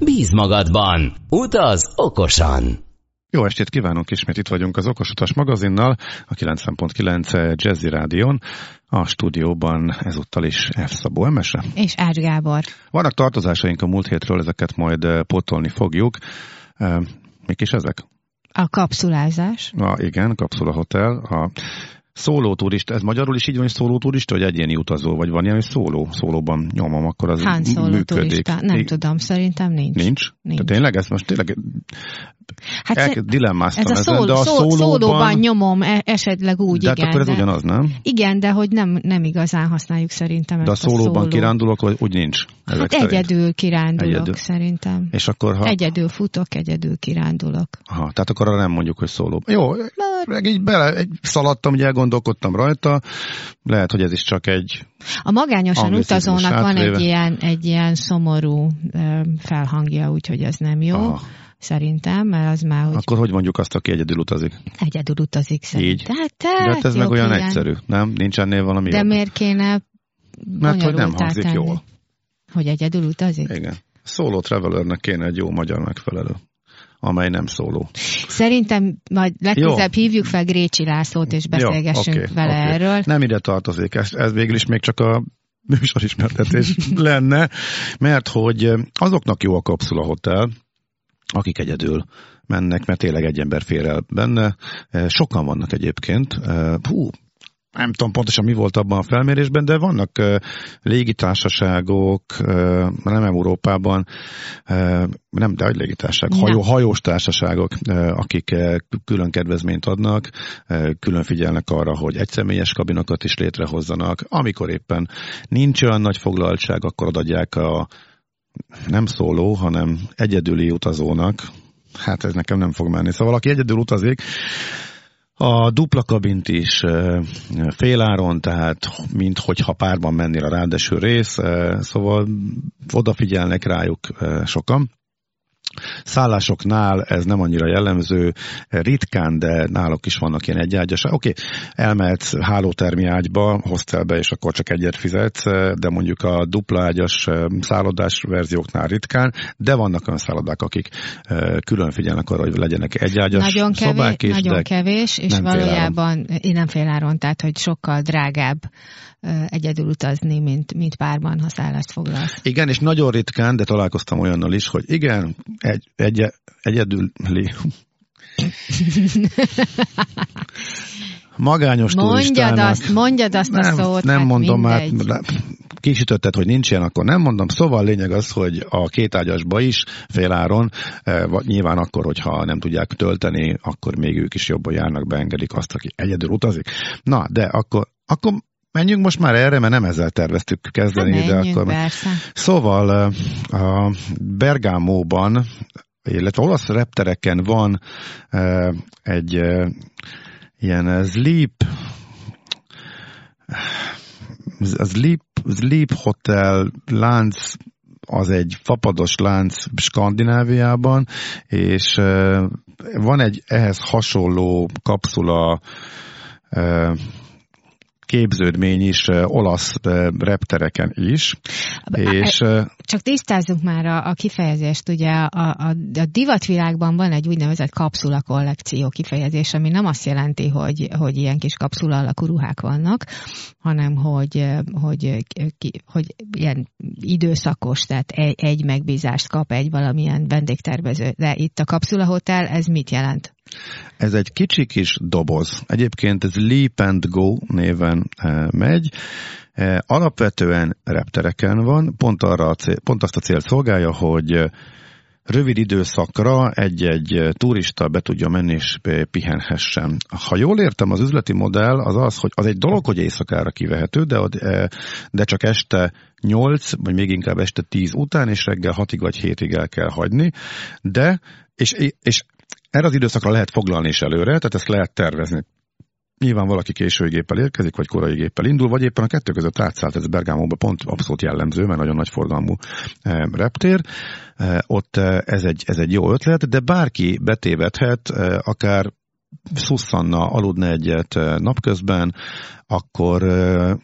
Bíz magadban, utaz okosan! Jó estét kívánunk, ismét itt vagyunk az Okosutas magazinnal, a 90.9 Jazzy Rádion, a stúdióban ezúttal is F. Szabó Emese. És Ács Gábor. Vannak tartozásaink a múlt hétről, ezeket majd eh, pótolni fogjuk. Eh, mik is ezek? A kapszulázás. Na igen, Kapszula Hotel. A szóló turista, ez magyarul is így van, hogy szóló turista, vagy egyéni utazó, vagy van ilyen, hogy szóló, szólóban nyomom, akkor az Hány szóló működik. turista? Nem I- tudom, szerintem nincs. Nincs? Nincs. Tehát tényleg ez most tényleg Hát el, se- dilemmáztam ez a ezen, szól, de a szó, szólóban, szólóban nyomom e- esetleg úgy, de hát igen. akkor ez de, ugyanaz, nem? Igen, de hogy nem, nem igazán használjuk szerintem De a szólóban szóló. kirándulok, vagy úgy nincs? ezek Hát szerint? egyedül kirándulok Egyedül. szerintem. És akkor, ha... Egyedül futok, egyedül kirándulok. Aha, tehát akkor arra nem mondjuk, hogy szóló. Jó, meg így bele, egy szaladtam, ugye elgondolkodtam rajta. Lehet, hogy ez is csak egy... A magányosan utazónak van egy ilyen, egy ilyen szomorú felhangja, úgyhogy ez nem jó. Aha. Szerintem, mert az már, hogy Akkor hogy mondjuk azt, aki egyedül utazik? egyedül utazik szerintem. Hát, De hát ez meg olyan ilyen. egyszerű, nem? Nincs ennél valami De jobb? miért kéne Mert hogy nem hangzik tenni? jól. Hogy egyedül utazik? Igen. Solo travelernek kéne egy jó magyar megfelelő, amely nem szóló. Szerintem majd legközelebb hívjuk fel Grécsi Lászlót, és beszélgessünk Jó, oké, vele oké. erről. Nem ide tartozik, ez, ez végül is még csak a műsorismertetés lenne, mert hogy azoknak jó a kapszula hotel, akik egyedül mennek, mert tényleg egy ember fér el benne. Sokan vannak egyébként. Hú, nem tudom pontosan mi volt abban a felmérésben, de vannak uh, légitársaságok, uh, nem Európában, uh, nem, de hogy légitársaság, Nem. hajó, hajós társaságok, akik külön kedvezményt adnak, külön figyelnek arra, hogy egyszemélyes kabinokat is létrehozzanak. Amikor éppen nincs olyan nagy foglaltság, akkor adják a nem szóló, hanem egyedüli utazónak. Hát ez nekem nem fog menni. Szóval aki egyedül utazik, a dupla kabint is féláron, tehát mint hogyha párban mennél a ráadásul rész, szóval odafigyelnek rájuk sokan. Szállásoknál ez nem annyira jellemző, ritkán, de náluk is vannak ilyen egyágyas. Oké, okay, elmehetsz hálótermi ágyba, hostelbe, és akkor csak egyet fizetsz, de mondjuk a dupla ágyas szállodás verzióknál ritkán, de vannak olyan szállodák, akik külön figyelnek arra, hogy legyenek egyágyas Nagyon, szobák kevés, is, nagyon de kevés, és nem valójában én nem féláron, tehát hogy sokkal drágább egyedül utazni, mint, mint párban, ha szállást foglalsz. Igen, és nagyon ritkán, de találkoztam olyannal is, hogy igen, egy, egy, egyedül magányos Mondjad turistának. azt, mondjad azt a nem, szót, nem hát mondom mindegy. már, kisütötted, hogy nincs ilyen, akkor nem mondom. Szóval a lényeg az, hogy a kétágyasba is féláron, eh, vagy nyilván akkor, hogyha nem tudják tölteni, akkor még ők is jobban járnak, beengedik azt, aki egyedül utazik. Na, de akkor, akkor menjünk most már erre, mert nem ezzel terveztük kezdeni, Hát de menjünk, akkor... persze. Szóval eh, a Bergámóban, illetve olasz reptereken van eh, egy eh, ilyen sleep sleep, sleep Hotel lánc az egy fapados lánc Skandináviában, és van egy ehhez hasonló kapszula képződmény is olasz reptereken is, és Csak tisztázzuk már a, a kifejezést, ugye a, a, a divatvilágban van egy úgynevezett kapszula kollekció kifejezés, ami nem azt jelenti, hogy, hogy ilyen kis kapszula alakú ruhák vannak, hanem hogy, hogy, ki, hogy ilyen időszakos, tehát egy, egy megbízást kap egy valamilyen vendégtervező. De itt a kapszula hotel, ez mit jelent? Ez egy kicsi kis doboz. Egyébként ez Leap and Go néven eh, megy. Eh, Alapvetően reptereken van, pont, arra a cél, pont azt a célt szolgálja, hogy rövid időszakra egy-egy turista be tudja menni és pihenhessen. Ha jól értem, az üzleti modell az az, hogy az egy dolog, hogy éjszakára kivehető, de, de csak este 8, vagy még inkább este 10 után, és reggel 6-ig vagy 7-ig el kell hagyni, de és, és erre az időszakra lehet foglalni is előre, tehát ezt lehet tervezni. Nyilván valaki késői géppel érkezik, vagy korai géppel indul, vagy éppen a kettő között átszállt, ez Bergámóban pont abszolút jellemző, mert nagyon nagy forgalmú e, reptér. E, ott e, ez egy, ez egy jó ötlet, de bárki betévedhet, akár szusszanna, aludna egyet napközben, akkor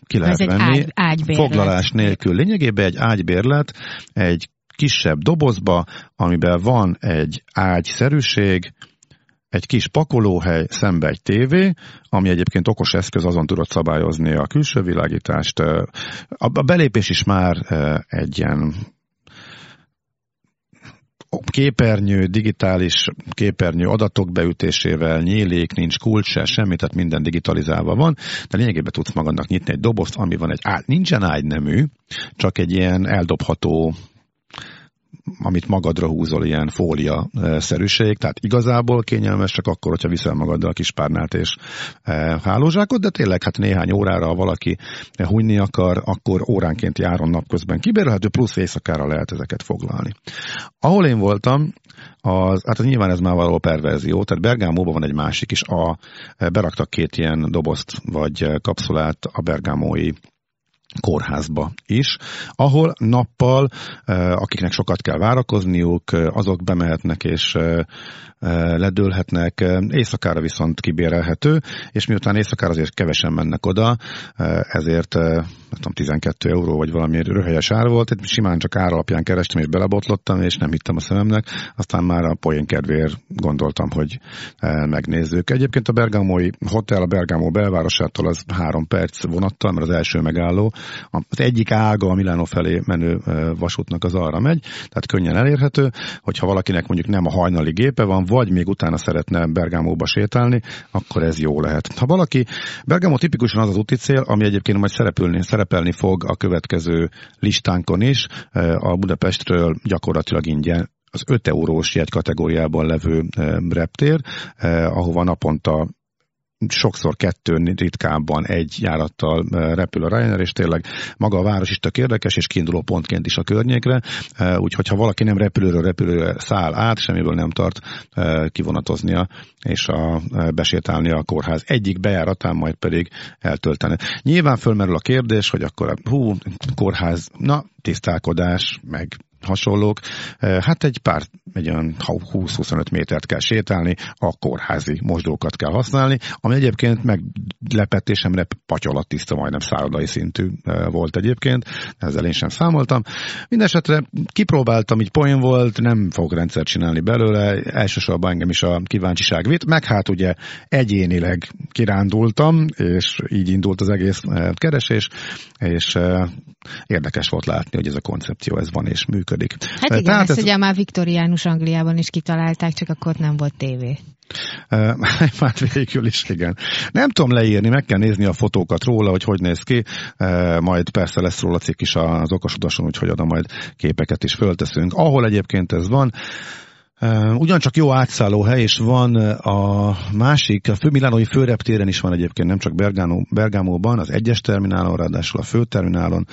ki lehet Ez venni. Egy ágy, foglalás nélkül. Lényegében egy ágybérlet, egy kisebb dobozba, amiben van egy ágyszerűség, egy kis pakolóhely, szembe egy tévé, ami egyébként okos eszköz, azon tudod szabályozni a külső világítást. A belépés is már egy ilyen képernyő, digitális képernyő adatok beütésével, nyílék, nincs kulcs se, semmi, tehát minden digitalizálva van, de lényegében tudsz magadnak nyitni egy dobozt, ami van egy ágy, nincsen ágynemű, csak egy ilyen eldobható amit magadra húzol, ilyen fólia szerűség, tehát igazából kényelmes csak akkor, hogyha viszel magaddal a kis párnát és hálózsákot, de tényleg hát néhány órára, ha valaki hunyni akar, akkor óránként járon napközben kibérelhető, plusz éjszakára lehet ezeket foglalni. Ahol én voltam, az, hát az nyilván ez már való perverzió, tehát Bergámóban van egy másik is, a, beraktak két ilyen dobozt vagy kapszulát a bergámói kórházba is, ahol nappal, akiknek sokat kell várakozniuk, azok bemehetnek és ledőlhetnek, éjszakára viszont kibérelhető, és miután éjszakára azért kevesen mennek oda, ezért nem tudom, 12 euró vagy valami röhelyes ár volt, itt simán csak ár alapján kerestem és belebotlottam, és nem hittem a szememnek, aztán már a poén kedvéért gondoltam, hogy megnézzük. Egyébként a Bergamoi hotel, a Bergamo belvárosától az három perc vonattal, mert az első megálló, az egyik ága a Milánó felé menő vasútnak az arra megy, tehát könnyen elérhető, hogyha valakinek mondjuk nem a hajnali gépe van, vagy még utána szeretne Bergámóba sétálni, akkor ez jó lehet. Ha valaki, Bergamo tipikusan az az úti cél, ami egyébként majd szerepelni, szerepelni fog a következő listánkon is, a Budapestről gyakorlatilag ingyen az 5 eurós jegy kategóriában levő reptér, ahova naponta sokszor kettő, ritkábban egy járattal repül a Ryanair, és tényleg maga a város is tök érdekes, és kiinduló pontként is a környékre, úgyhogy ha valaki nem repülőről repülőre száll át, semmiből nem tart kivonatoznia, és a, besétálni a kórház egyik bejáratán, majd pedig eltölteni. Nyilván fölmerül a kérdés, hogy akkor hú, kórház, na, tisztálkodás, meg hasonlók, hát egy pár, egy olyan 20-25 métert kell sétálni, a kórházi mosdókat kell használni, ami egyébként meglepetésemre patyolat tiszta, majdnem szállodai szintű volt egyébként, ezzel én sem számoltam. Mindenesetre kipróbáltam, így poén volt, nem fog rendszer csinálni belőle, elsősorban engem is a kíváncsiság vitt, meg hát ugye egyénileg kirándultam, és így indult az egész keresés, és érdekes volt látni, hogy ez a koncepció ez van és működik. Hát igen, Tehát ezt ez... ugye már viktoriánus Angliában is kitalálták, csak akkor nem volt tévé. hát végül is, igen. Nem tudom leírni, meg kell nézni a fotókat róla, hogy hogy néz ki, majd persze lesz róla cikk is az okos utason, úgyhogy oda majd képeket is fölteszünk. Ahol egyébként ez van, Ugyancsak jó átszálló hely, és van a másik, a fő Milánói főreptéren is van egyébként, nem csak Bergamo, Bergámóban, az egyes terminálon, ráadásul a főterminálon,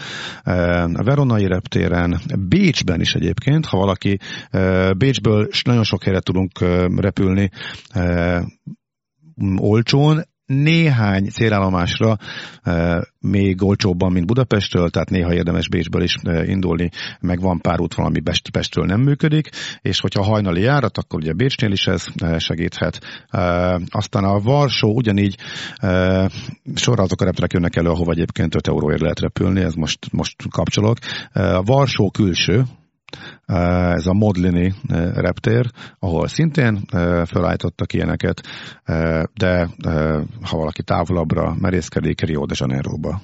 a Veronai reptéren, Bécsben is egyébként, ha valaki Bécsből nagyon sok helyre tudunk repülni, olcsón, néhány célállomásra még olcsóbban, mint Budapestről, tehát néha érdemes Bécsből is indulni, meg van pár út valami Pestről nem működik, és hogyha hajnali járat, akkor ugye Bécsnél is ez segíthet. Aztán a Varsó ugyanígy sorra azok a repterek jönnek elő, ahova egyébként 5 euróért lehet repülni, ez most, most kapcsolok. A Varsó külső, ez a Modlini eh, reptér, ahol szintén eh, felállítottak ilyeneket, de ha valaki távolabbra merészkedik, Rio de Janeiroba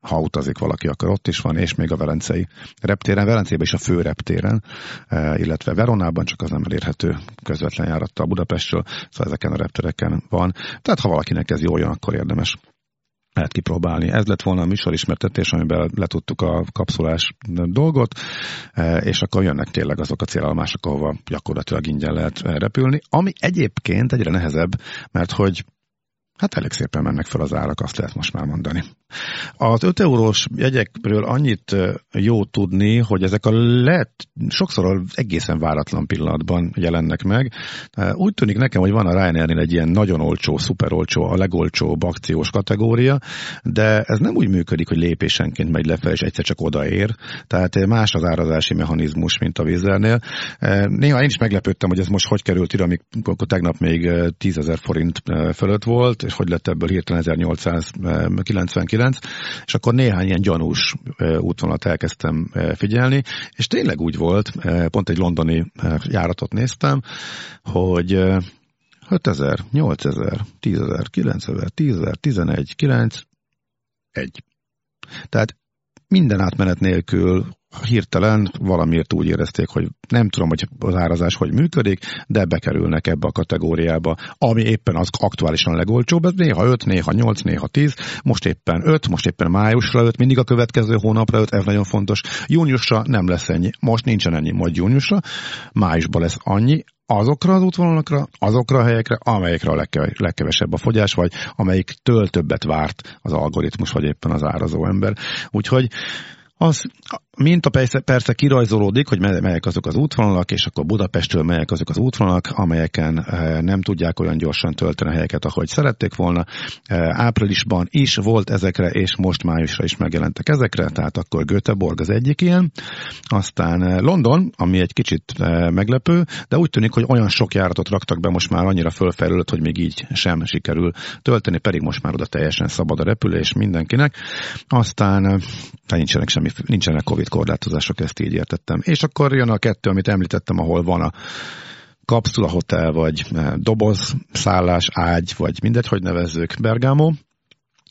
ha utazik valaki, akkor ott is van, és még a Velencei reptéren, Velencében is a fő reptéren, illetve Veronában, csak az nem elérhető közvetlen járattal Budapestről, szóval ezeken a reptereken van. Tehát ha valakinek ez jól jön, akkor érdemes lehet kipróbálni. Ez lett volna a műsorismertetés, amiben letudtuk a kapszulás dolgot, e, és akkor jönnek tényleg azok a célállomások, ahova gyakorlatilag ingyen lehet repülni, ami egyébként egyre nehezebb, mert hogy Hát elég szépen mennek fel az árak, azt lehet most már mondani. Az 5 eurós jegyekről annyit jó tudni, hogy ezek a lehet sokszor egészen váratlan pillanatban jelennek meg. Úgy tűnik nekem, hogy van a Ryanairnél egy ilyen nagyon olcsó, szuper olcsó, a legolcsóbb akciós kategória, de ez nem úgy működik, hogy lépésenként megy lefelé, és egyszer csak odaér. Tehát más az árazási mechanizmus, mint a vízernél. Néha én is meglepődtem, hogy ez most hogy került ide, amikor tegnap még 10 ezer forint fölött volt, és hogy lett ebből hirtelen 1899, és akkor néhány ilyen gyanús útvonalat elkezdtem figyelni, és tényleg úgy volt, pont egy londoni járatot néztem, hogy 5000, 8000, 10000, 9000, 10000, 11, 9, 1. Tehát minden átmenet nélkül hirtelen valamiért úgy érezték, hogy nem tudom, hogy az árazás hogy működik, de bekerülnek ebbe a kategóriába, ami éppen az aktuálisan legolcsóbb, ez néha 5, néha 8, néha 10, most éppen 5, most éppen májusra 5, mindig a következő hónapra 5, ez nagyon fontos. Júniusra nem lesz ennyi, most nincsen ennyi, majd júniusra, májusban lesz annyi, azokra az útvonalakra, azokra a helyekre, amelyekre a legkevesebb a fogyás, vagy amelyiktől többet várt az algoritmus, vagy éppen az árazó ember. Úgyhogy az minta persze, persze kirajzolódik, hogy melyek azok az útvonalak, és akkor Budapestről melyek azok az útvonalak, amelyeken eh, nem tudják olyan gyorsan tölteni a helyeket, ahogy szerették volna. Eh, áprilisban is volt ezekre, és most májusra is megjelentek ezekre, tehát akkor Göteborg az egyik ilyen. Aztán eh, London, ami egy kicsit meglepő, de úgy tűnik, hogy olyan sok járatot raktak be most már annyira fölfelült, hogy még így sem sikerül tölteni, pedig most már oda teljesen szabad a repülés mindenkinek. Aztán nincsenek semmi, nincsenek Covid Covid korlátozások, ezt így értettem. És akkor jön a kettő, amit említettem, ahol van a kapszula hotel, vagy eh, doboz, szállás, ágy, vagy mindegy, hogy nevezzük Bergamo,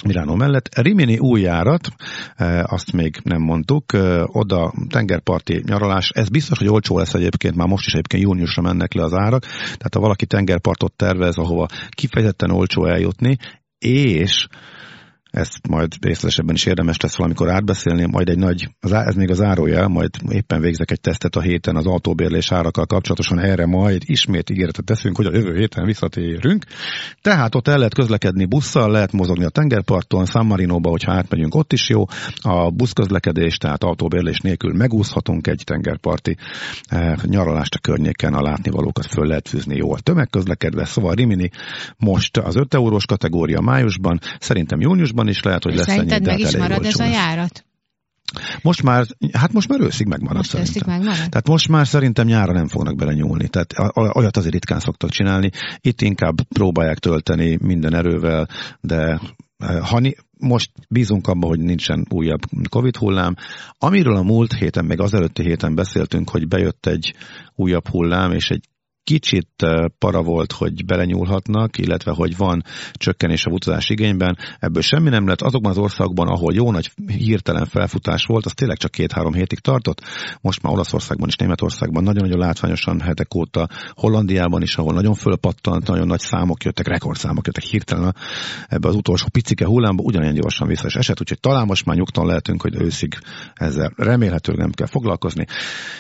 Milánó mellett. Rimini új járat, eh, azt még nem mondtuk, eh, oda tengerparti nyaralás, ez biztos, hogy olcsó lesz egyébként, már most is egyébként júniusra mennek le az árak, tehát ha valaki tengerpartot tervez, ahova kifejezetten olcsó eljutni, és ezt majd részletesebben is érdemes lesz valamikor átbeszélni, majd egy nagy, ez még az árója, majd éppen végzek egy tesztet a héten az autóbérlés árakkal kapcsolatosan, erre majd ismét ígéretet teszünk, hogy a jövő héten visszatérünk. Tehát ott el lehet közlekedni busszal, lehet mozogni a tengerparton, San Marino-ba, hogyha átmegyünk, ott is jó. A buszközlekedés, tehát autóbérlés nélkül megúszhatunk egy tengerparti eh, nyaralást a környéken, a látnivalókat föl lehet fűzni jól. Tömegközlekedve, szóval Rimini most az 5 eurós kategória májusban, szerintem júniusban júniusban is lehet, hogy lesz Szerinted ennyi, meg is marad ez a járat? Most már, hát most már őszig megmarad most szerintem. Őszig megmarad? Tehát most már szerintem nyára nem fognak belenyúlni. Tehát olyat azért ritkán szoktak csinálni. Itt inkább próbálják tölteni minden erővel, de eh, ha most bízunk abban, hogy nincsen újabb Covid hullám. Amiről a múlt héten, meg az előtti héten beszéltünk, hogy bejött egy újabb hullám, és egy kicsit para volt, hogy belenyúlhatnak, illetve hogy van csökkenés a utazás igényben. Ebből semmi nem lett. Azokban az országokban, ahol jó nagy hirtelen felfutás volt, az tényleg csak két-három hétig tartott. Most már Olaszországban és Németországban nagyon-nagyon látványosan hetek óta, Hollandiában is, ahol nagyon fölpattant, nagyon nagy számok jöttek, rekordszámok jöttek hirtelen ebbe az utolsó picike hullámba, ugyanilyen gyorsan vissza is esett, úgyhogy talán most már nyugton lehetünk, hogy őszig ezzel remélhetőleg nem kell foglalkozni.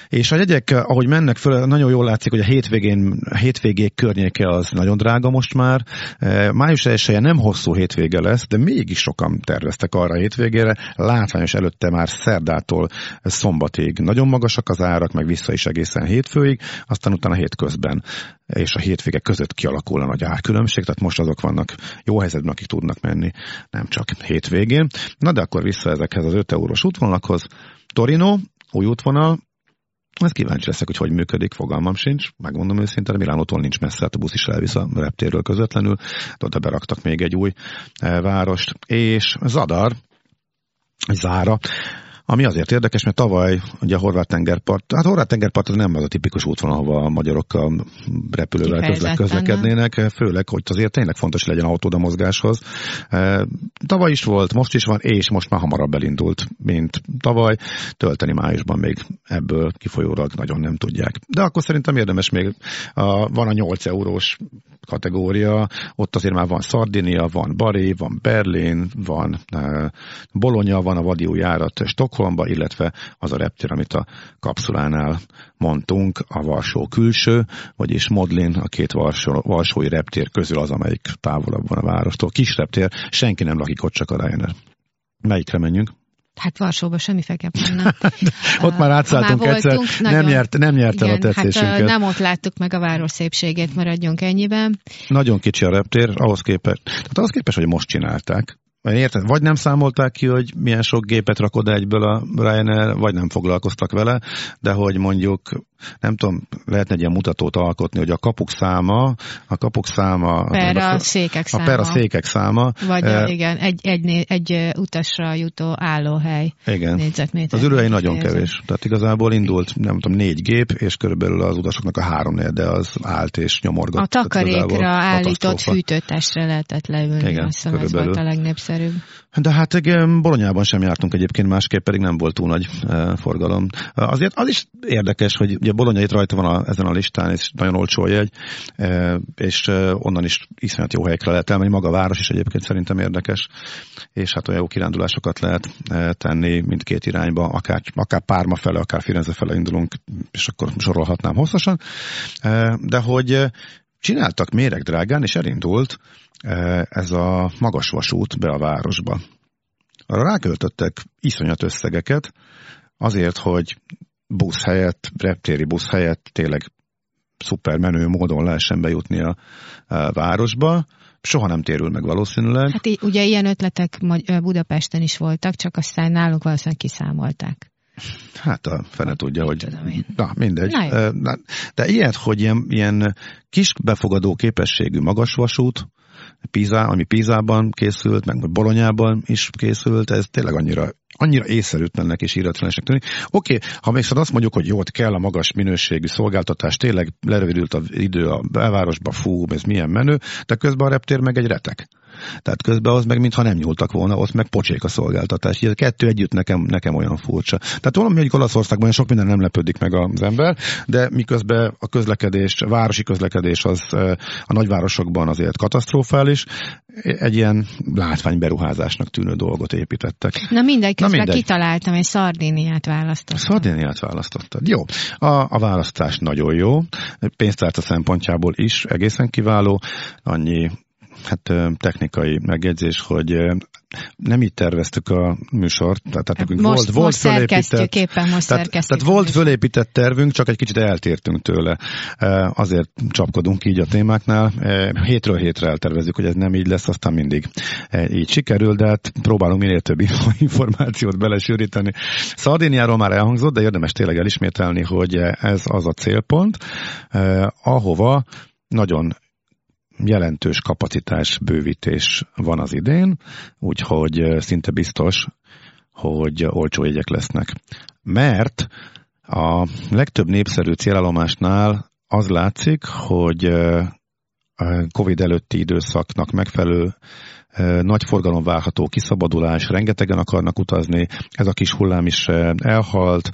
És a jegyek, ahogy mennek föl, nagyon jól látszik, hogy a hétvégén hétvégén, hétvégék környéke az nagyon drága most már. E, május 1 nem hosszú hétvége lesz, de mégis sokan terveztek arra a hétvégére. Látványos előtte már szerdától szombatig nagyon magasak az árak, meg vissza is egészen hétfőig, aztán utána hétközben és a hétvége között kialakul a nagy árkülönbség, tehát most azok vannak jó helyzetben, akik tudnak menni, nem csak hétvégén. Na de akkor vissza ezekhez az 5 eurós útvonalakhoz. Torino, új útvonal, ez kíváncsi leszek, hogy hogy működik, fogalmam sincs. Megmondom őszintén, Milánótól nincs messze, hát a busz is elvisz a reptérről közvetlenül, de oda beraktak még egy új eh, várost. És Zadar, Zára, ami azért érdekes, mert tavaly ugye a horvát tengerpart, hát a horvát tengerpart az nem az a tipikus útvonal, ahova a magyarokkal repülővel közle, közlekednének, főleg, hogy azért tényleg fontos legyen autó a mozgáshoz. E, tavaly is volt, most is van, és most már hamarabb elindult, mint tavaly. Tölteni májusban még ebből kifolyólag nagyon nem tudják. De akkor szerintem érdemes még, a, van a 8 eurós kategória, ott azért már van Szardinia, van Bari, van Berlin, van e, Bologna, van a vadiú járat Stockholmba, illetve az a reptér, amit a kapszulánál mondtunk, a Varsó külső, vagyis Modlin, a két Varsó, Varsói reptér közül az, amelyik távolabb van a várostól. Kis reptér, senki nem lakik ott, csak a Ryanair. Melyikre menjünk? Hát Varsóba semmiképpen nem. ott már átszálltunk már egyszer, voltunk, nem, nagyon, nyert, nem nyert el igen, a tetszésünket. Hát, nem ott láttuk meg a város szépségét, maradjunk ennyiben. Nagyon kicsi a reptér, ahhoz képest, tehát ahhoz képest, hogy most csinálták. Érted? Vagy nem számolták ki, hogy milyen sok gépet rakod egyből a Ryanair, vagy nem foglalkoztak vele, de hogy mondjuk nem tudom, lehetne egy ilyen mutatót alkotni, hogy a kapuk száma, a kapuk száma, per a, a székek száma. A per a székek száma. Vagy uh, igen, egy, egy, egy utasra jutó állóhely igen. négyzetméter. Az ürőhely nagyon kevés. Tehát igazából indult, nem tudom, négy gép, és körülbelül az utasoknak a három de az állt és nyomorgott. A takarékra állított fűtőtestre lehetett leülni. Igen, azt hiszem, ez volt a legnépszerűbb. De hát Bolonyában sem jártunk egyébként, másképp pedig nem volt túl nagy forgalom. Azért az is érdekes, hogy ugye Bolonya itt rajta van a, ezen a listán, és nagyon olcsó a jegy, és onnan is iszonyat jó helyekre lehet elmenni, maga a város is egyébként szerintem érdekes, és hát olyan jó kirándulásokat lehet tenni mindkét irányba, akár, akár Párma fele, akár Firenze fele indulunk, és akkor sorolhatnám hosszasan, de hogy csináltak méregdrágán, és elindult ez a magas vasút be a városba. Arra ráköltöttek iszonyat összegeket, azért, hogy busz helyett, reptéri busz helyett tényleg szuper menő módon lehessen bejutni a, a városba. Soha nem térül meg valószínűleg. Hát ugye ilyen ötletek Budapesten is voltak, csak aztán nálunk valószínűleg kiszámolták. Hát a fene tudja, hogy... Na, mindegy. Na, de ilyet, hogy ilyen, ilyen kis befogadó képességű magasvasút, Pisa, ami Pízában készült, meg Bolonyában is készült, ez tényleg annyira annyira észszerűtlennek és íratlanesnek tűnik. Oké, ha még szóval azt mondjuk, hogy jó, kell a magas minőségű szolgáltatás, tényleg lerövidült az idő a belvárosba, fú, ez milyen menő, de közben a reptér meg egy retek. Tehát közben az meg mintha nem nyúltak volna, ott meg pocsék a szolgáltatás. Ez kettő együtt nekem, nekem olyan furcsa. Tehát valami, hogy Olaszországban sok minden nem lepődik meg az ember, de miközben a közlekedés, a városi közlekedés az a nagyvárosokban azért katasztrofális, egy ilyen látványberuházásnak tűnő dolgot építettek. Na mindegy, közben Na mindegy. kitaláltam, egy Szardéniát választottam. Szardéniát választottad. Jó. A, a választás nagyon jó. Pénztárca szempontjából is egészen kiváló. Annyi hát technikai megjegyzés, hogy nem így terveztük a műsort, tehát hát nekünk most, volt, volt most fölépített, éppen most tehát, tehát volt fölépített tervünk, csak egy kicsit eltértünk tőle. Azért csapkodunk így a témáknál. Hétről hétre eltervezzük, hogy ez nem így lesz, aztán mindig így sikerül, de hát próbálunk minél több információt belesűríteni. Szardéniáról már elhangzott, de érdemes tényleg elismételni, hogy ez az a célpont, ahova nagyon jelentős kapacitás bővítés van az idén, úgyhogy szinte biztos, hogy olcsó jegyek lesznek. Mert a legtöbb népszerű célállomásnál az látszik, hogy a COVID előtti időszaknak megfelelő nagy forgalom várható, kiszabadulás, rengetegen akarnak utazni, ez a kis hullám is elhalt,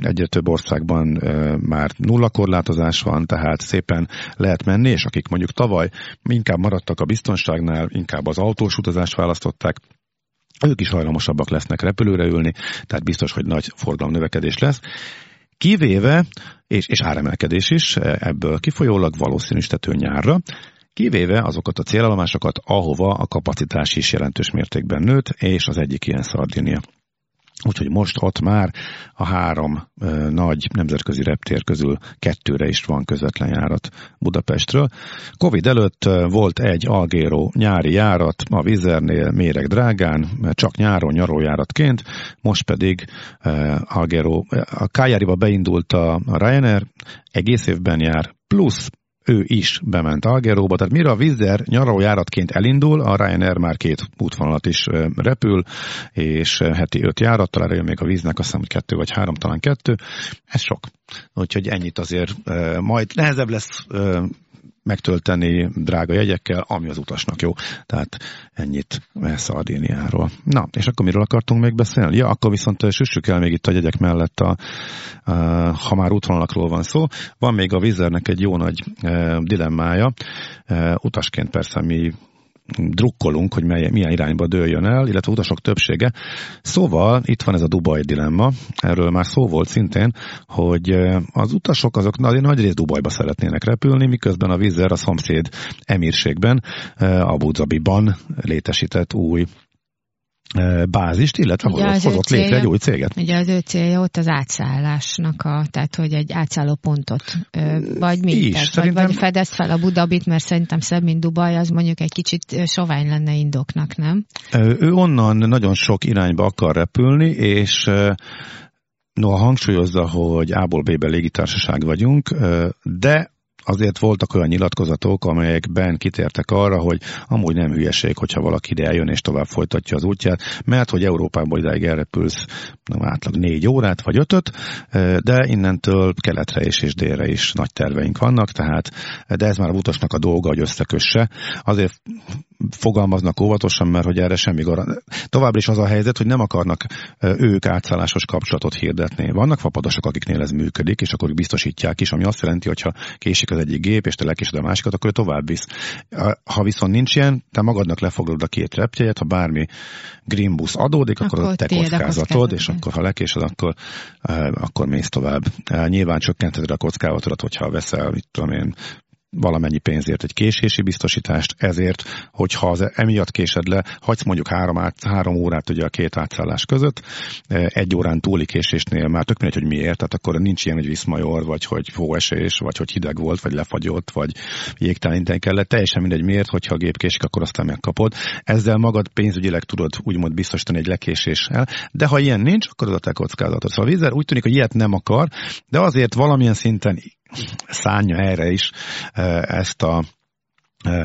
egyre több országban már nulla korlátozás van, tehát szépen lehet menni, és akik mondjuk tavaly inkább maradtak a biztonságnál, inkább az autós utazást választották, ők is hajlamosabbak lesznek repülőre ülni, tehát biztos, hogy nagy forgalom növekedés lesz. Kivéve, és, és áremelkedés is ebből kifolyólag valószínűsítető nyárra, kivéve azokat a célállomásokat, ahova a kapacitás is jelentős mértékben nőtt, és az egyik ilyen Szardinia. Úgyhogy most ott már a három ö, nagy nemzetközi reptér közül kettőre is van közvetlen járat Budapestről. Covid előtt volt egy Algéro nyári járat a Vizernél méreg drágán, csak nyáron nyarójáratként, most pedig ö, Algéro, a Kájáriba beindult a Ryanair, egész évben jár, plusz ő is bement Algeróba, tehát mire a Vizer nyaralójáratként elindul, a Ryanair már két útvonalat is repül, és heti öt járattal, erre még a víznek, azt hiszem, hogy kettő vagy három, talán kettő, ez sok. Úgyhogy ennyit azért majd nehezebb lesz megtölteni drága jegyekkel, ami az utasnak jó. Tehát ennyit Szardéniáról. Na, és akkor miről akartunk még beszélni? Ja, akkor viszont süssük el még itt a jegyek mellett, a, a, ha már útvonalakról van szó. Van még a Vizernek egy jó nagy e, dilemmája. E, utasként persze mi drukkolunk, hogy mely, milyen irányba dőljön el, illetve utasok többsége. Szóval itt van ez a Dubaj dilemma, erről már szó volt szintén, hogy az utasok azok nagy rész Dubajba szeretnének repülni, miközben a Vizer a szomszéd emírségben, Abu Dhabiban létesített új bázist, illetve ugye hozott, hozott célja, létre egy új céget. Ugye az ő célja ott az átszállásnak, a, tehát hogy egy átszálló pontot, vagy mi? Is, vagy, vagy fedez fel a Budabit, mert szerintem szebb, mint Dubaj, az mondjuk egy kicsit sovány lenne indoknak, nem? Ő onnan nagyon sok irányba akar repülni, és Noha hangsúlyozza, hogy A-ból B-be légitársaság vagyunk, de azért voltak olyan nyilatkozatok, amelyekben kitértek arra, hogy amúgy nem hülyeség, hogyha valaki ide eljön és tovább folytatja az útját, mert hogy Európából idáig elrepülsz nem, átlag négy órát vagy ötöt, de innentől keletre és, és délre is nagy terveink vannak, tehát de ez már a utasnak a dolga, hogy összekösse. Azért fogalmaznak óvatosan, mert hogy erre semmi garant. Továbbra is az a helyzet, hogy nem akarnak ők átszállásos kapcsolatot hirdetni. Vannak fapadosok, akiknél ez működik, és akkor biztosítják is, ami azt jelenti, hogy ha késik az egyik gép, és te lekésed a másikat, akkor tovább visz. Ha viszont nincs ilyen, te magadnak lefoglalod a két repjegyet, ha bármi green bus adódik, akkor, akkor a te kockázatod, és akkor ha lekésed, akkor, akkor mész tovább. Nyilván csökkented a kockázatodat, hogyha veszel, mit tudom én, valamennyi pénzért egy késési biztosítást, ezért, hogyha az emiatt késed le, hagysz mondjuk három, át, három órát ugye a két átszállás között, e, egy órán túli késésnél már tök mindegy, hogy miért, tehát akkor nincs ilyen, hogy viszmajor, vagy hogy hóesés, vagy hogy hideg volt, vagy lefagyott, vagy jégtálinteni kellett, teljesen mindegy miért, hogyha a gép késik, akkor aztán megkapod. Ezzel magad pénzügyileg tudod úgymond biztosítani egy lekéséssel, de ha ilyen nincs, akkor az a te kockázatod. Szóval a vízer úgy tűnik, hogy ilyet nem akar, de azért valamilyen szinten szánja erre is ezt a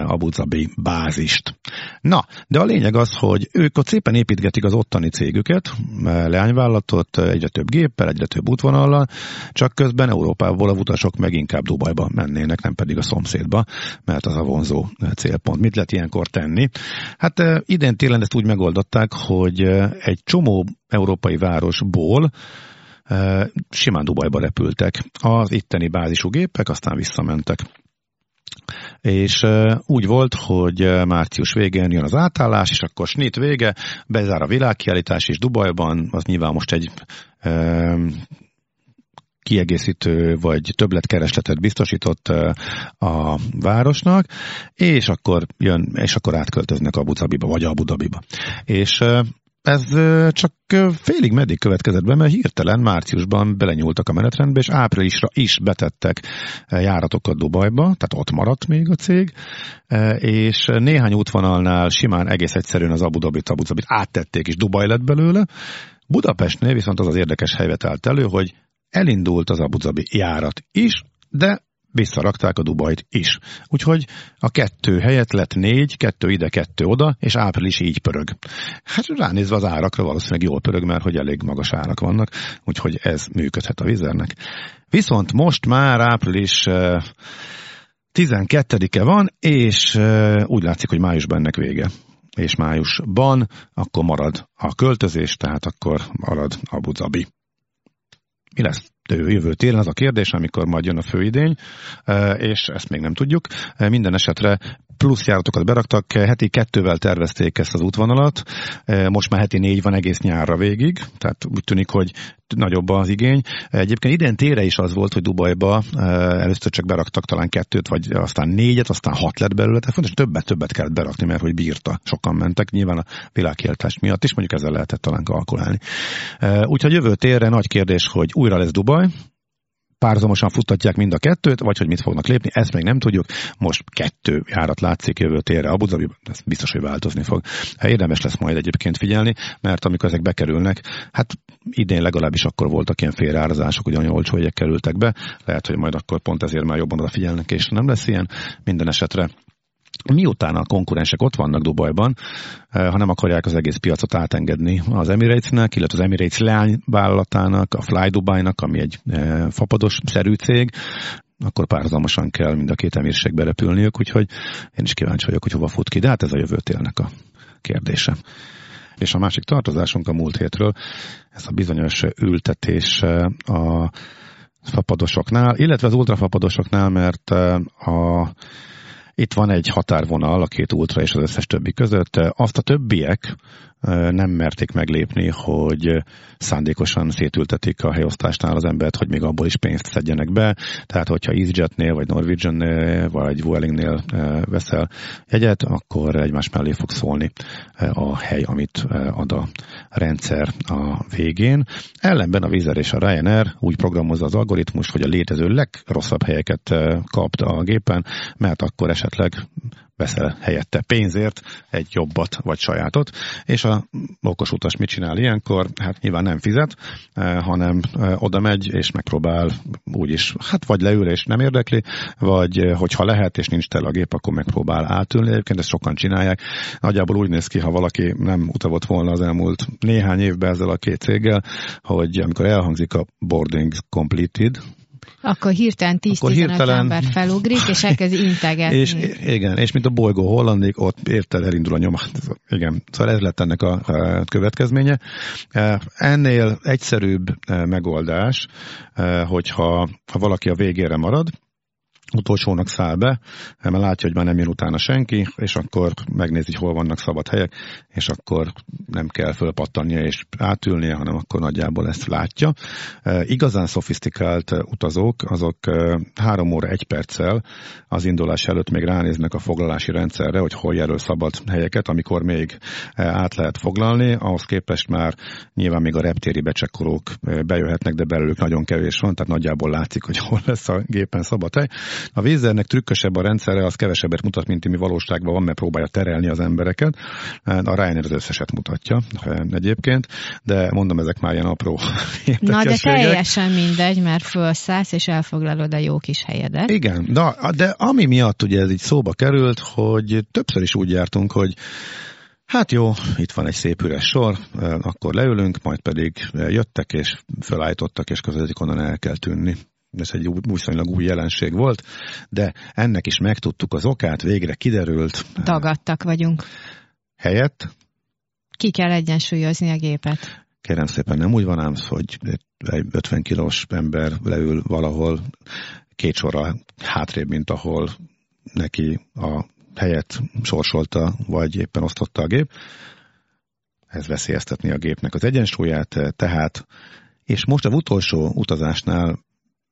Abu Dhabi bázist. Na, de a lényeg az, hogy ők ott szépen építgetik az ottani cégüket, leányvállalatot, egyre több géppel, egyre több útvonallal, csak közben Európából a utasok meg inkább Dubajba mennének, nem pedig a szomszédba, mert az a vonzó célpont. Mit lehet ilyenkor tenni? Hát idén télen ezt úgy megoldották, hogy egy csomó európai városból simán Dubajba repültek. Az itteni bázisú gépek aztán visszamentek. És úgy volt, hogy március végén jön az átállás, és akkor snit vége, bezár a világkiállítás is Dubajban, az nyilván most egy kiegészítő vagy többletkeresletet biztosított a városnak, és akkor jön, és akkor átköltöznek Abu Dhabiba, vagy Abu Dhabiba. És ez csak félig meddig következett be, mert hirtelen márciusban belenyúltak a menetrendbe, és áprilisra is betettek járatokat Dubajba, tehát ott maradt még a cég, és néhány útvonalnál simán egész egyszerűen az Abu Dhabit, Abu Dhabit áttették, és Dubaj lett belőle. Budapestnél viszont az az érdekes helyvet állt elő, hogy elindult az Abu Dhabi járat is, de visszarakták a Dubajt is. Úgyhogy a kettő helyett lett négy, kettő ide, kettő oda, és április így pörög. Hát ránézve az árakra valószínűleg jól pörög, mert hogy elég magas árak vannak, úgyhogy ez működhet a vizernek. Viszont most már április 12-e eh, van, és úgy látszik, hogy májusban ennek vége és májusban, akkor marad a költözés, tehát akkor marad Abu Dhabi. Mi lesz jövő télen, az a kérdés, amikor majd jön a főidény, és ezt még nem tudjuk. Minden esetre plusz járatokat beraktak, heti kettővel tervezték ezt az útvonalat, most már heti négy van egész nyárra végig, tehát úgy tűnik, hogy nagyobb az igény. Egyébként idén tére is az volt, hogy Dubajba először csak beraktak talán kettőt, vagy aztán négyet, aztán hat lett belőle, tehát fontos, többet-többet kellett berakni, mert hogy bírta. Sokan mentek, nyilván a világkiáltás miatt is, mondjuk ezzel lehetett talán kalkulálni. Úgyhogy jövő térre nagy kérdés, hogy újra lesz Dubaj, párhuzamosan futtatják mind a kettőt, vagy hogy mit fognak lépni, ezt még nem tudjuk. Most kettő járat látszik jövő térre Abu Dhabi, ez biztos, hogy változni fog. Hát érdemes lesz majd egyébként figyelni, mert amikor ezek bekerülnek, hát idén legalábbis akkor voltak ilyen félreárazások, olyan olcsó kerültek be, lehet, hogy majd akkor pont ezért már jobban odafigyelnek, és nem lesz ilyen. Minden esetre miután a konkurensek ott vannak Dubajban, eh, ha nem akarják az egész piacot átengedni az Emirates-nek, illetve az Emirates leányvállalatának, a Fly Dubai-nak, ami egy eh, fapados szerű cég, akkor párhuzamosan kell mind a két emírségbe repülniük, úgyhogy én is kíváncsi vagyok, hogy hova fut ki, de hát ez a jövő télnek a kérdése. És a másik tartozásunk a múlt hétről, ez a bizonyos ültetés eh, a fapadosoknál, illetve az ultrafapadosoknál, mert a itt van egy határvonal a két ultra és az összes többi között. Azt a többiek nem merték meglépni, hogy szándékosan szétültetik a helyosztásnál az embert, hogy még abból is pénzt szedjenek be. Tehát, hogyha EasyJetnél, vagy Norwegian vagy Vuelingnél veszel jegyet, akkor egymás mellé fog szólni a hely, amit ad a rendszer a végén. Ellenben a Vizer és a Ryanair úgy programozza az algoritmus, hogy a létező legrosszabb helyeket kapt a gépen, mert akkor esetleg veszel helyette pénzért egy jobbat vagy sajátot, és a okos utas mit csinál ilyenkor? Hát nyilván nem fizet, eh, hanem eh, oda megy és megpróbál úgyis, hát vagy leül és nem érdekli, vagy eh, hogyha lehet és nincs tele a gép, akkor megpróbál átülni. Egyébként ezt sokan csinálják. Nagyjából úgy néz ki, ha valaki nem utavott volna az elmúlt néhány évben ezzel a két céggel, hogy amikor elhangzik a boarding completed, akkor hirtelen 10-15 hirtelen... ember felugrik, és elkezd integetni. És, igen, és mint a bolygó hollandik, ott érted elindul a nyoma. Igen, szóval ez lett ennek a, a következménye. E, ennél egyszerűbb e, megoldás, e, hogyha ha valaki a végére marad, utolsónak száll be, mert látja, hogy már nem jön utána senki, és akkor megnézi, hogy hol vannak szabad helyek, és akkor nem kell fölpattania és átülnie, hanem akkor nagyjából ezt látja. E, igazán szofisztikált utazók, azok e, három óra egy perccel az indulás előtt még ránéznek a foglalási rendszerre, hogy hol jelöl szabad helyeket, amikor még e, át lehet foglalni, ahhoz képest már nyilván még a reptéri becsekkolók bejöhetnek, de belőlük nagyon kevés van, tehát nagyjából látszik, hogy hol lesz a gépen szabad hely. A Vézernek trükkösebb a rendszere, az kevesebbet mutat, mint ami valóságban van, mert próbálja terelni az embereket. A Ryanair az összeset mutatja egyébként, de mondom, ezek már ilyen apró Na, de teljesen mindegy, mert felszállsz és elfoglalod a jó kis helyedet. Igen, de, de ami miatt ugye ez így szóba került, hogy többször is úgy jártunk, hogy Hát jó, itt van egy szép üres sor, akkor leülünk, majd pedig jöttek és felállítottak, és közöttik onnan el kell tűnni ez egy viszonylag új jelenség volt, de ennek is megtudtuk az okát, végre kiderült. Dagadtak vagyunk. Helyett? Ki kell egyensúlyozni a gépet. Kérem szépen, nem úgy van ám, hogy egy 50 kilós ember leül valahol két sorra hátrébb, mint ahol neki a helyet sorsolta, vagy éppen osztotta a gép. Ez veszélyeztetni a gépnek az egyensúlyát, tehát és most a utolsó utazásnál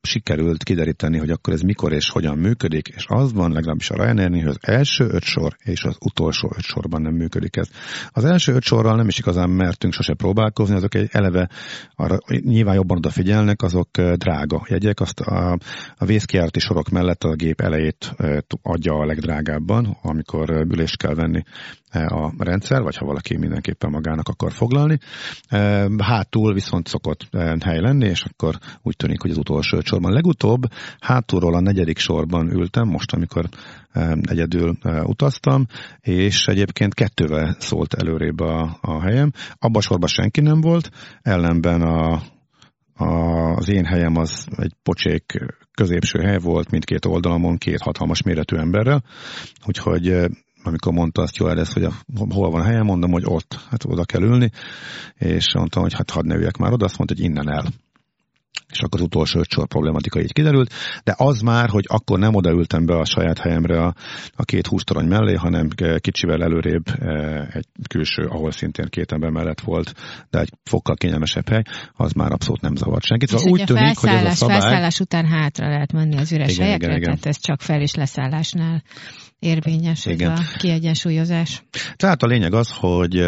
sikerült kideríteni, hogy akkor ez mikor és hogyan működik, és az van legalábbis a ryanair hogy az első öt sor és az utolsó öt sorban nem működik ez. Az első öt sorral nem is igazán mertünk sose próbálkozni, azok egy eleve arra nyilván jobban odafigyelnek, azok drága jegyek, azt a, a vészkiárati sorok mellett a gép elejét adja a legdrágábban, amikor ülést kell venni a rendszer, vagy ha valaki mindenképpen magának akar foglalni. Hátul viszont szokott hely lenni, és akkor úgy tűnik, hogy az utolsó sorban. Legutóbb hátulról a negyedik sorban ültem, most amikor egyedül utaztam, és egyébként kettővel szólt előrébb a, a helyem. Abba a sorban senki nem volt, ellenben a, a, az én helyem az egy pocsék középső hely volt, mindkét oldalamon két hatalmas méretű emberrel, úgyhogy amikor mondta azt Joel, hogy a, hol van a helyem, mondom, hogy ott, hát oda kell ülni, és mondtam, hogy hát hadd ne üljek már oda, azt mondta, hogy innen el. És akkor az utolsó öt sor problematika így kiderült, de az már, hogy akkor nem odaültem be a saját helyemre a, a két hústorony mellé, hanem kicsivel előrébb e, egy külső, ahol szintén két ember mellett volt, de egy fokkal kényelmesebb hely, az már abszolút nem zavart senkit. Szóval úgy tűnik, hogy ez a szabály... Felszállás után hátra lehet menni az üres igen, helyekre, igen, igen. tehát ez csak fel- és leszállásnál érvényes Igen. ez a kiegyensúlyozás. Tehát a lényeg az, hogy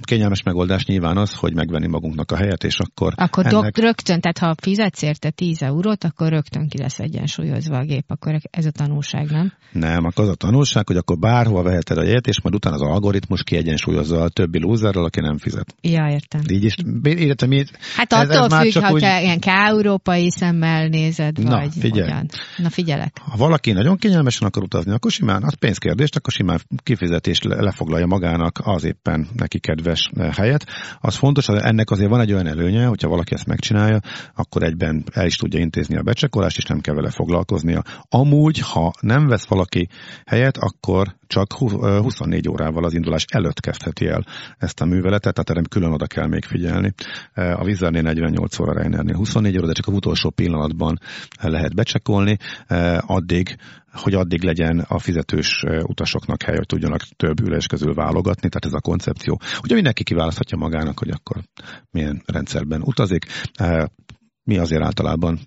kényelmes megoldás nyilván az, hogy megvenni magunknak a helyet, és akkor... Akkor ennek... rögtön, tehát ha fizetsz érte 10 eurót, akkor rögtön ki lesz egyensúlyozva a gép. Akkor ez a tanulság, nem? Nem, akkor az a tanulság, hogy akkor bárhova veheted a jegyet, és majd utána az algoritmus kiegyensúlyozza a többi lúzerrel, aki nem fizet. Ja, értem. Így is, értem, mi, Hát attól ez, ez függ, ha úgy... te ilyen európai szemmel nézed, Na, vagy figyelj. hogyan. Na figyelek. Ha valaki nagyon kényelmesen akar utazni, akkor simán, az pénzkérdést, akkor simán kifizetés lefoglalja magának az éppen neki kedves eh, helyet. Az fontos, hogy ennek azért van egy olyan előnye, hogyha valaki ezt megcsinálja, akkor egyben el is tudja intézni a becsekolást, és nem kell vele foglalkoznia. Amúgy, ha nem vesz valaki helyet, akkor csak 24 órával az indulás előtt kezdheti el ezt a műveletet, tehát erre külön oda kell még figyelni. A Vizernél 48 óra, Reinernél 24 óra, de csak a utolsó pillanatban lehet becsekolni, addig hogy addig legyen a fizetős utasoknak hely, hogy tudjanak több ülés közül válogatni, tehát ez a koncepció. Ugye mindenki kiválaszthatja magának, hogy akkor milyen rendszerben utazik. Mi azért általában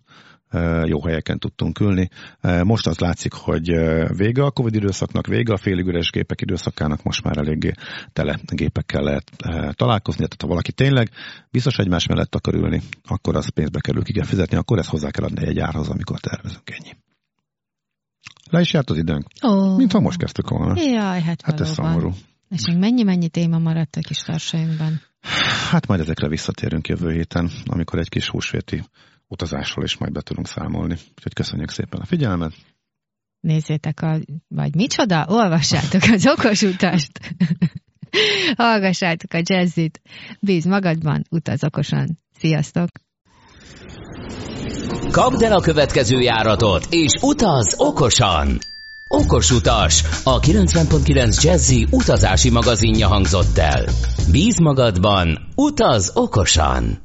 jó helyeken tudtunk ülni. Most az látszik, hogy vége a Covid időszaknak, vége a félig üres gépek időszakának, most már eléggé tele gépekkel lehet találkozni, tehát ha valaki tényleg biztos egymás mellett akar ülni, akkor az pénzbe kerül, ki kell fizetni, akkor ezt hozzá kell adni egy árhoz, amikor tervezünk ennyi. Le is járt az időnk. Oh. Mint ha most kezdtük volna. Jaj, hát, hát ez szomorú. És még mennyi-mennyi téma maradt a kis tarsainkban? Hát majd ezekre visszatérünk jövő héten, amikor egy kis húsvéti utazásról is majd be tudunk számolni. Úgyhogy köszönjük szépen a figyelmet. Nézzétek a, vagy micsoda, olvassátok az okos utast. Hallgassátok a jazzit. Bíz magadban, utaz okosan. Sziasztok! Kapd el a következő járatot, és utaz okosan! Okos utas, a 90.9 Jazzy utazási magazinja hangzott el. Bíz magadban, utaz okosan!